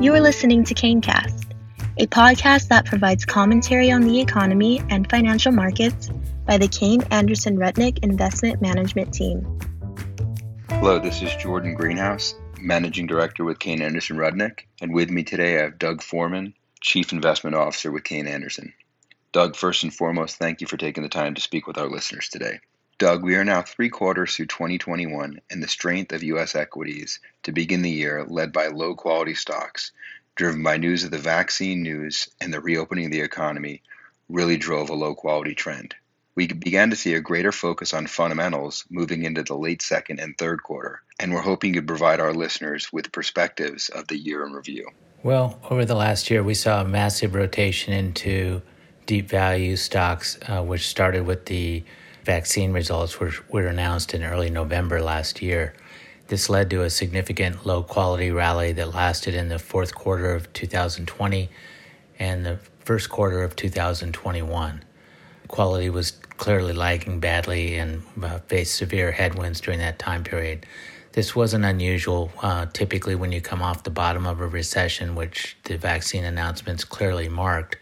You are listening to KayneCast, a podcast that provides commentary on the economy and financial markets by the Kayne Anderson Rudnick Investment Management Team. Hello, this is Jordan Greenhouse, Managing Director with Kayne Anderson Rudnick, and with me today I have Doug Foreman, Chief Investment Officer with Kayne Anderson. Doug, first and foremost, thank you for taking the time to speak with our listeners today. Doug, we are now three quarters through 2021, and the strength of U.S. equities to begin the year led by low quality stocks, driven by news of the vaccine news and the reopening of the economy, really drove a low quality trend. We began to see a greater focus on fundamentals moving into the late second and third quarter, and we're hoping to provide our listeners with perspectives of the year in review. Well, over the last year, we saw a massive rotation into deep value stocks, uh, which started with the vaccine results which were announced in early November last year. This led to a significant low quality rally that lasted in the fourth quarter of 2020 and the first quarter of 2021. Quality was clearly lagging badly and uh, faced severe headwinds during that time period. This wasn't unusual. Uh, typically, when you come off the bottom of a recession, which the vaccine announcements clearly marked,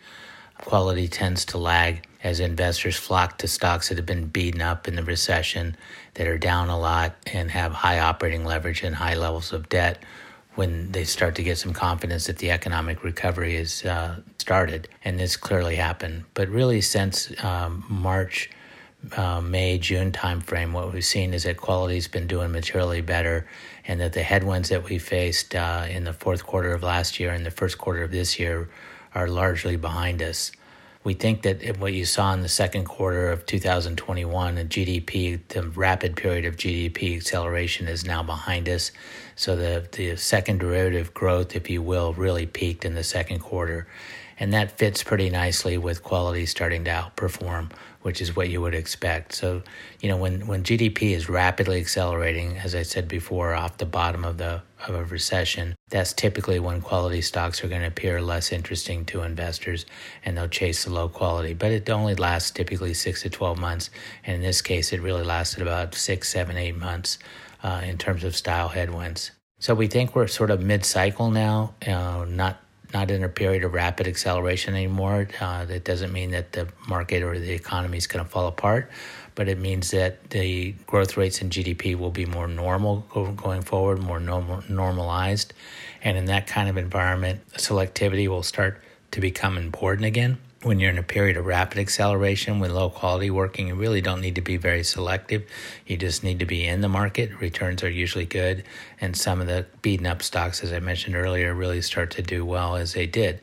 quality tends to lag as investors flock to stocks that have been beaten up in the recession, that are down a lot, and have high operating leverage and high levels of debt when they start to get some confidence that the economic recovery is uh, started. And this clearly happened. But really, since um, March, uh, May, June timeframe, what we've seen is that quality's been doing materially better, and that the headwinds that we faced uh, in the fourth quarter of last year and the first quarter of this year are largely behind us. We think that what you saw in the second quarter of 2021, a GDP, the rapid period of GDP acceleration is now behind us. So the, the second derivative growth, if you will, really peaked in the second quarter. And that fits pretty nicely with quality starting to outperform which is what you would expect. So, you know, when, when GDP is rapidly accelerating, as I said before, off the bottom of the of a recession, that's typically when quality stocks are going to appear less interesting to investors and they'll chase the low quality. But it only lasts typically six to 12 months. And in this case, it really lasted about six, seven, eight months uh, in terms of style headwinds. So we think we're sort of mid cycle now, uh, not not in a period of rapid acceleration anymore. Uh, that doesn't mean that the market or the economy is going to fall apart, but it means that the growth rates in GDP will be more normal going forward, more normal, normalized. And in that kind of environment, selectivity will start to become important again when you're in a period of rapid acceleration with low quality working, you really don't need to be very selective. You just need to be in the market. Returns are usually good. And some of the beaten up stocks, as I mentioned earlier, really start to do well as they did.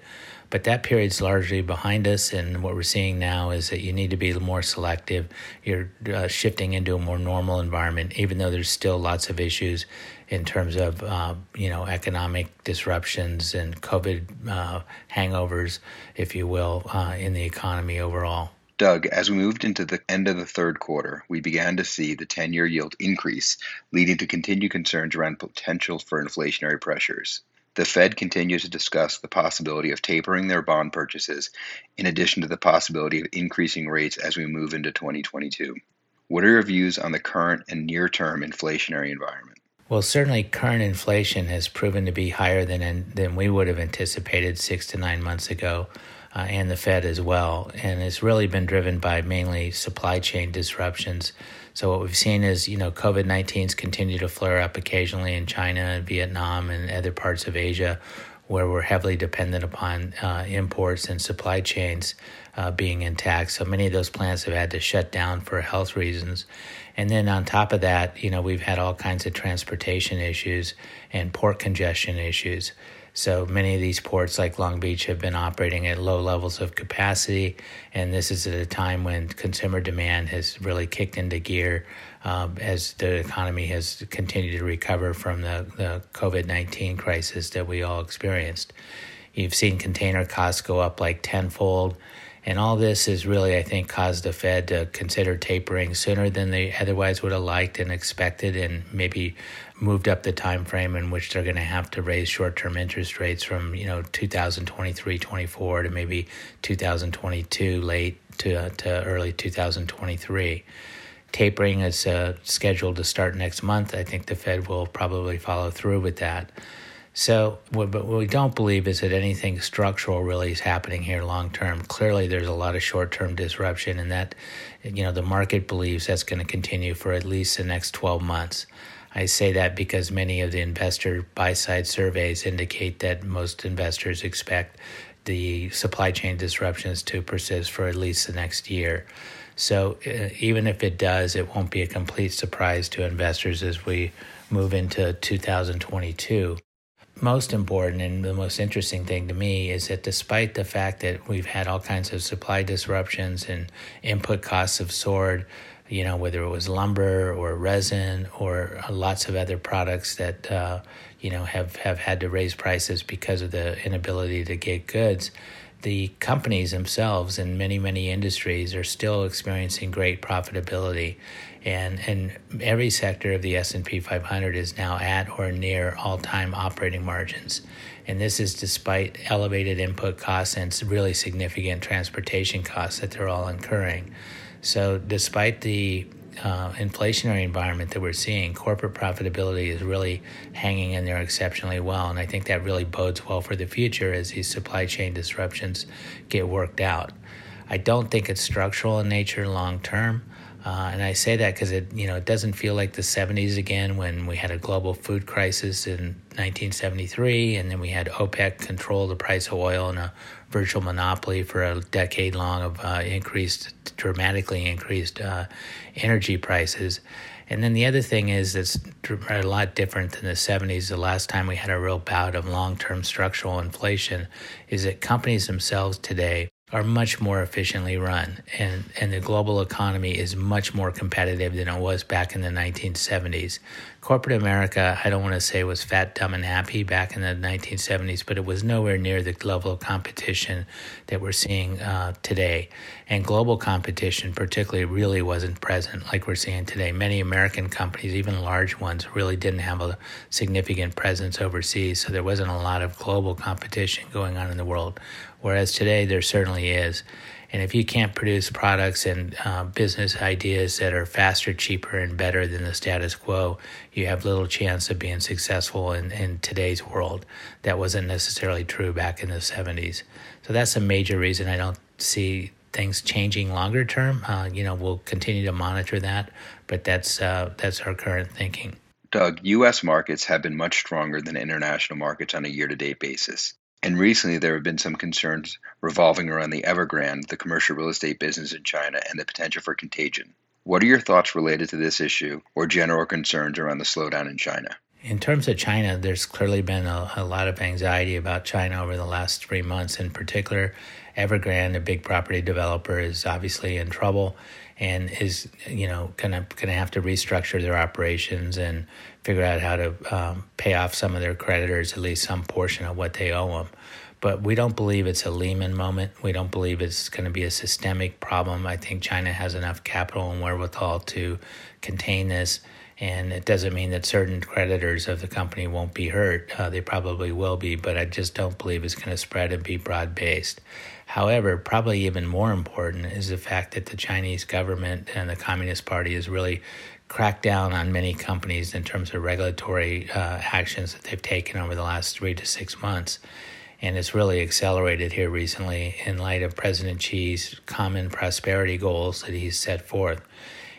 But that period's largely behind us, and what we're seeing now is that you need to be more selective. You're uh, shifting into a more normal environment, even though there's still lots of issues in terms of uh, you know economic disruptions and COVID uh, hangovers, if you will, uh, in the economy overall. Doug, as we moved into the end of the third quarter, we began to see the 10 year yield increase, leading to continued concerns around potential for inflationary pressures. The Fed continues to discuss the possibility of tapering their bond purchases, in addition to the possibility of increasing rates as we move into 2022. What are your views on the current and near term inflationary environment? Well, certainly current inflation has proven to be higher than, than we would have anticipated six to nine months ago, uh, and the Fed as well. And it's really been driven by mainly supply chain disruptions so what we've seen is, you know, COVID 19's continue to flare up occasionally in China and Vietnam and other parts of Asia where we're heavily dependent upon uh, imports and supply chains uh, being intact. So many of those plants have had to shut down for health reasons. And then on top of that, you know, we've had all kinds of transportation issues and port congestion issues. So many of these ports, like Long Beach, have been operating at low levels of capacity, and this is at a time when consumer demand has really kicked into gear um, as the economy has continued to recover from the, the COVID 19 crisis that we all experienced. You've seen container costs go up like tenfold. And all this has really, I think, caused the Fed to consider tapering sooner than they otherwise would have liked and expected, and maybe moved up the time frame in which they're going to have to raise short-term interest rates from you know 2023 24 to maybe 2022 late to, to early 2023 tapering is uh, scheduled to start next month i think the fed will probably follow through with that So, what, what we don't believe is that anything structural really is happening here long term. Clearly, there's a lot of short term disruption, and that, you know, the market believes that's going to continue for at least the next 12 months. I say that because many of the investor buy side surveys indicate that most investors expect the supply chain disruptions to persist for at least the next year. So, uh, even if it does, it won't be a complete surprise to investors as we move into 2022 most important and the most interesting thing to me is that despite the fact that we've had all kinds of supply disruptions and input costs have soared, you know, whether it was lumber or resin or lots of other products that, uh, you know, have, have had to raise prices because of the inability to get goods, the companies themselves in many, many industries are still experiencing great profitability. And and every sector of the S&P 500 is now at or near all-time operating margins. And this is despite elevated input costs and really significant transportation costs that they're all incurring so despite the uh, inflationary environment that we're seeing, corporate profitability is really hanging in there exceptionally well. And I think that really bodes well for the future as these supply chain disruptions get worked out. I don't think it's structural in nature long term. Uh, and I say that because it, you know, it doesn't feel like the 70s again when we had a global food crisis in 1973, and then we had OPEC control the price of oil and a virtual monopoly for a decade long of uh, increased, dramatically increased uh, energy prices. And then the other thing is it's a lot different than the 70s. The last time we had a real bout of long term structural inflation is that companies themselves today are much more efficiently run and, and the global economy is much more competitive than it was back in the 1970s. Corporate America, I don't want to say was fat, dumb, and happy back in the 1970s, but it was nowhere near the level of competition that we're seeing uh, today. And global competition, particularly, really wasn't present like we're seeing today. Many American companies, even large ones, really didn't have a significant presence overseas, so there wasn't a lot of global competition going on in the world. Whereas today, there certainly is. And if you can't produce products and uh, business ideas that are faster, cheaper, and better than the status quo, you have little chance of being successful in, in today's world. That wasn't necessarily true back in the 70s. So that's a major reason I don't see things changing longer term. Uh, you know, we'll continue to monitor that, but that's uh, that's our current thinking. Doug, U.S. markets have been much stronger than international markets on a year-to-date basis. And recently, there have been some concerns revolving around the Evergrande, the commercial real estate business in China, and the potential for contagion. What are your thoughts related to this issue or general concerns around the slowdown in China? In terms of China, there's clearly been a, a, lot of anxiety about China over the last three months. In particular, Evergrande, a big property developer, is obviously in trouble and is you know gonna gonna have to restructure their operations and figure out how to um, pay off some of their creditors, at least some portion of what they owe them. But we don't believe it's a Lehman moment. We don't believe it's going to be a systemic problem. I think China has enough capital and wherewithal to contain this. And it doesn't mean that certain creditors of the company won't be hurt. Uh, they probably will be, but I just don't believe it's going to spread and be broad based. However, probably even more important is the fact that the Chinese government and the Communist Party has really cracked down on many companies in terms of regulatory uh, actions that they've taken over the last three to six months. And it's really accelerated here recently in light of President Xi's common prosperity goals that he's set forth.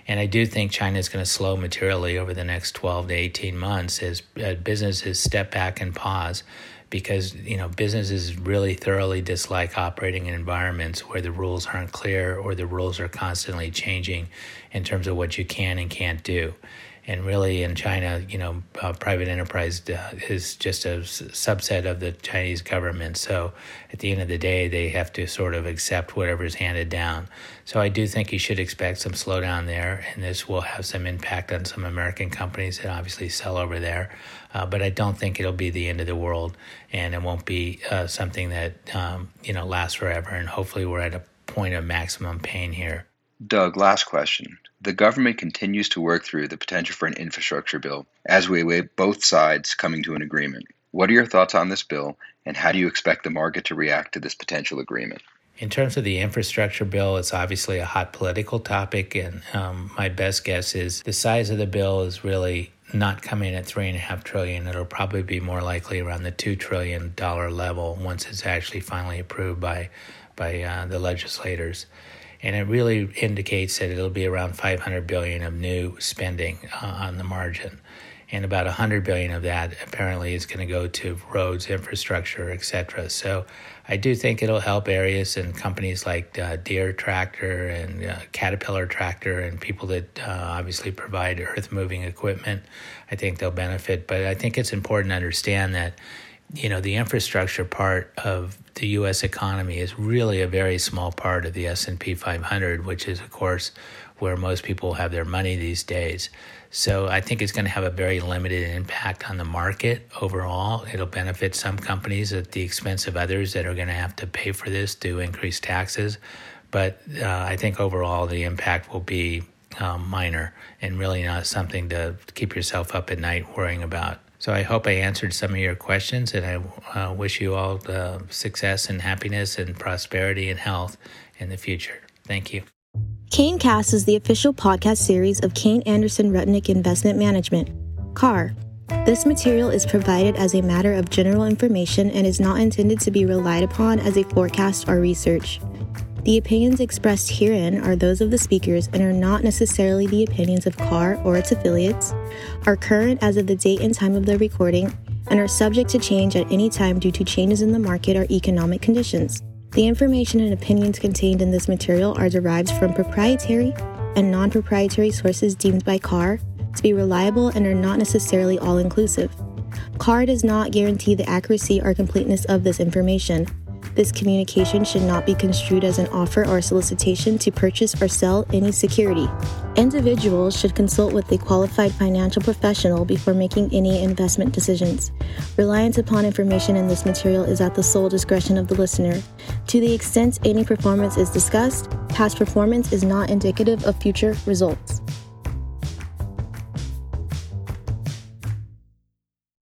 And I do think China is going to slow materially over the next 12 to 18 months as uh, businesses step back and pause because you know businesses really thoroughly dislike operating in environments where the rules aren't clear or the rules are constantly changing in terms of what you can and can't do and really in China, you know, uh, private enterprise uh, is just a subset of the Chinese government. So at the end of the day, they have to sort of accept whatever is handed down. So I do think you should expect some slowdown there, and this will have some impact on some American companies that obviously sell over there. Uh, but I don't think it'll be the end of the world, and it won't be uh, something that um, you know lasts forever. And hopefully, we're at a point of maximum pain here. Doug, last question. The government continues to work through the potential for an infrastructure bill as we await both sides coming to an agreement. What are your thoughts on this bill, and how do you expect the market to react to this potential agreement? In terms of the infrastructure bill, it's obviously a hot political topic, and um, my best guess is the size of the bill is really not coming at three and a half trillion. It'll probably be more likely around the two trillion dollar level once it's actually finally approved by by uh, the legislators. And it really indicates that it'll be around 500 billion of new spending uh, on the margin. And about 100 billion of that apparently is going to go to roads infrastructure etc so i do think it'll help areas and companies like uh, deere tractor and uh, caterpillar tractor and people that uh, obviously provide earth moving equipment i think they'll benefit. But i think it's important to understand that you know the infrastructure part of the US economy is really a very small part of the S&P 500 which is of course where most people have their money these days so I think it's going to have a very limited impact on the market overall. It'll benefit some companies at the expense of others that are going to have to pay for this to increase taxes. But uh, I think overall the impact will be um, minor and really not something to keep yourself up at night worrying about. So I hope I answered some of your questions, and I uh, wish you all the success and happiness and prosperity and health in the future. Thank you. KayneCast is the official podcast series of Kayne Anderson Rudnick Investment Management, KAR. This material is provided as a matter of general information and is not intended to be relied upon as a forecast or research. The opinions expressed herein are those of the speakers and are not necessarily the opinions of KAR or its affiliates, are current as of the date and time of the recording, and are subject to change at any time due to changes in the market or economic conditions. The information and opinions contained in this material are derived from proprietary and non proprietary sources deemed by KAR to be reliable and are not necessarily all inclusive. KAR does not guarantee the accuracy or completeness of this information, this communication should not be construed as an offer or solicitation to purchase or sell any security. Individuals should consult with a qualified financial professional before making any investment decisions. Reliance upon information in this material is at the sole discretion of the listener. To the extent any performance is discussed, past performance is not indicative of future results.